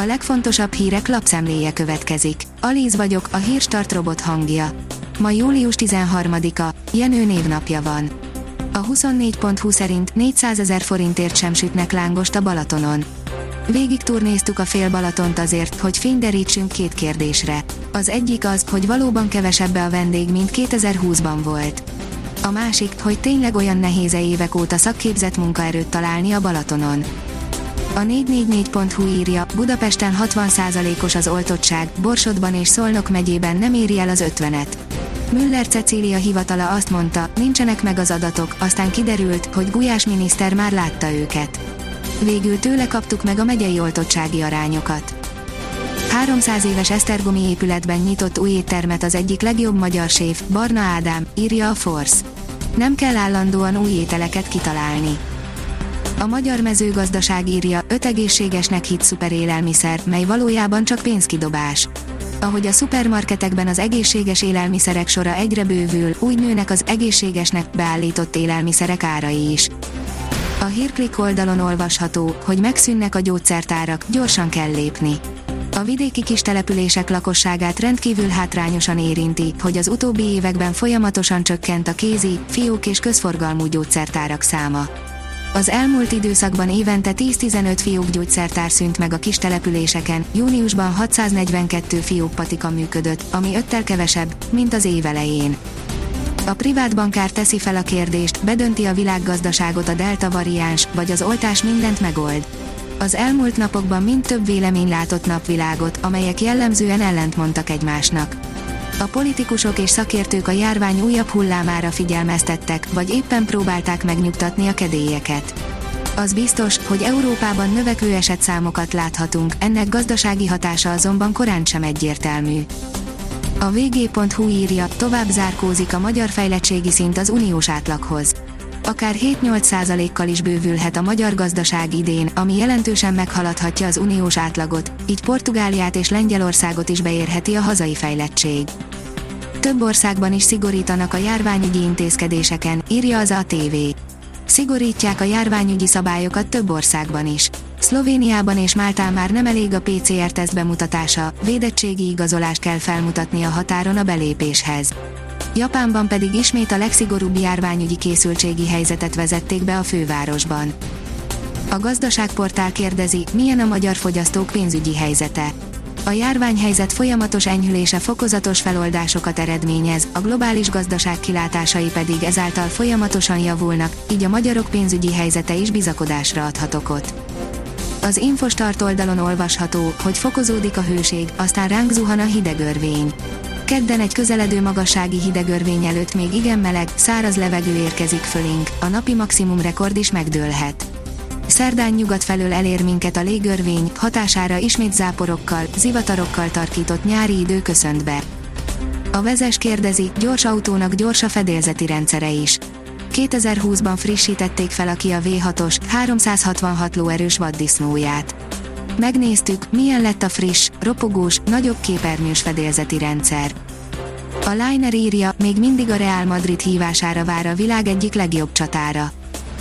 A legfontosabb hírek lapszemléje következik. Alíz vagyok, a hírstart robot hangja. Ma július 13-a, Jenő névnapja van. A 24.20 szerint 400 ezer forintért sem sütnek lángost a Balatonon. Végig turnéztuk a fél Balatont azért, hogy fényderítsünk két kérdésre. Az egyik az, hogy valóban kevesebbe a vendég, mint 2020-ban volt. A másik, hogy tényleg olyan nehéz-e évek óta szakképzett munkaerőt találni a Balatonon. A 444.hu írja, Budapesten 60%-os az oltottság, Borsodban és Szolnok megyében nem éri el az 50-et. Müller Cecília hivatala azt mondta, nincsenek meg az adatok, aztán kiderült, hogy Gulyás miniszter már látta őket. Végül tőle kaptuk meg a megyei oltottsági arányokat. 300 éves Esztergomi épületben nyitott új éttermet az egyik legjobb magyar séf, Barna Ádám, írja a Force. Nem kell állandóan új ételeket kitalálni. A magyar mezőgazdaság írja, öt egészségesnek hit szuperélelmiszer, mely valójában csak pénzkidobás. Ahogy a szupermarketekben az egészséges élelmiszerek sora egyre bővül, úgy nőnek az egészségesnek beállított élelmiszerek árai is. A hírklik oldalon olvasható, hogy megszűnnek a gyógyszertárak, gyorsan kell lépni. A vidéki kis települések lakosságát rendkívül hátrányosan érinti, hogy az utóbbi években folyamatosan csökkent a kézi, fiók és közforgalmú gyógyszertárak száma. Az elmúlt időszakban évente 10-15 fiók gyógyszertár szűnt meg a kis településeken, júniusban 642 fiók patika működött, ami öttel kevesebb, mint az év elején. A privát bankár teszi fel a kérdést, bedönti a világgazdaságot a delta variáns, vagy az oltás mindent megold. Az elmúlt napokban mind több vélemény látott napvilágot, amelyek jellemzően ellentmondtak egymásnak. A politikusok és szakértők a járvány újabb hullámára figyelmeztettek, vagy éppen próbálták megnyugtatni a kedélyeket. Az biztos, hogy Európában növekvő esetszámokat láthatunk, ennek gazdasági hatása azonban korán sem egyértelmű. A vg.hu írja, tovább zárkózik a magyar fejlettségi szint az uniós átlaghoz. Akár 7-8%-kal is bővülhet a magyar gazdaság idén, ami jelentősen meghaladhatja az uniós átlagot, így Portugáliát és Lengyelországot is beérheti a hazai fejlettség. Több országban is szigorítanak a járványügyi intézkedéseken, írja az ATV. Szigorítják a járványügyi szabályokat több országban is. Szlovéniában és Máltán már nem elég a PCR-teszt bemutatása, védettségi igazolást kell felmutatni a határon a belépéshez. Japánban pedig ismét a legszigorúbb járványügyi készültségi helyzetet vezették be a fővárosban. A gazdaságportál kérdezi, milyen a magyar fogyasztók pénzügyi helyzete. A járványhelyzet folyamatos enyhülése fokozatos feloldásokat eredményez, a globális gazdaság kilátásai pedig ezáltal folyamatosan javulnak, így a magyarok pénzügyi helyzete is bizakodásra adhat okot. Az Infostart oldalon olvasható, hogy fokozódik a hőség, aztán ránk zuhan a hidegörvény. Kedden egy közeledő magassági hidegörvény előtt még igen meleg, száraz levegő érkezik fölénk, a napi maximum rekord is megdőlhet. Szerdán nyugat felől elér minket a légörvény, hatására ismét záporokkal, zivatarokkal tarkított nyári idő köszönt be. A vezes kérdezi, gyors autónak gyors a fedélzeti rendszere is. 2020-ban frissítették fel a Kia V6-os, 366 lóerős vaddisznóját. Megnéztük, milyen lett a friss, ropogós, nagyobb képernyős fedélzeti rendszer. A Liner írja, még mindig a Real Madrid hívására vár a világ egyik legjobb csatára.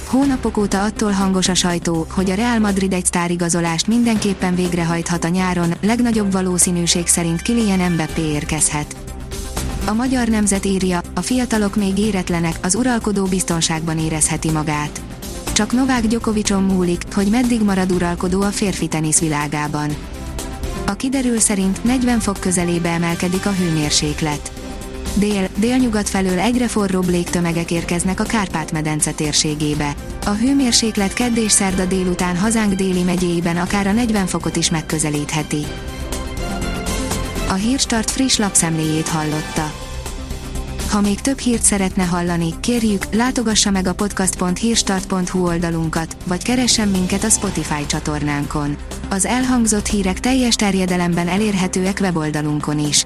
Hónapok óta attól hangos a sajtó, hogy a Real Madrid egy sztárigazolást mindenképpen végrehajthat a nyáron, legnagyobb valószínűség szerint Kylian Mbappé érkezhet. A magyar nemzet írja, a fiatalok még éretlenek, az uralkodó biztonságban érezheti magát. Csak Novák Gyokovicson múlik, hogy meddig marad uralkodó a férfi tenisz világában. A kiderül szerint 40 fok közelébe emelkedik a hőmérséklet. Dél, délnyugat felől egyre forróbb légtömegek érkeznek a Kárpát-medence térségébe. A hőmérséklet kedd és szerda délután hazánk déli megyéiben akár a 40 fokot is megközelítheti. A Hírstart friss lapszemléjét hallotta. Ha még több hírt szeretne hallani, kérjük, látogassa meg a podcast.hírstart.hu oldalunkat, vagy keressen minket a Spotify csatornánkon. Az elhangzott hírek teljes terjedelemben elérhetőek weboldalunkon is.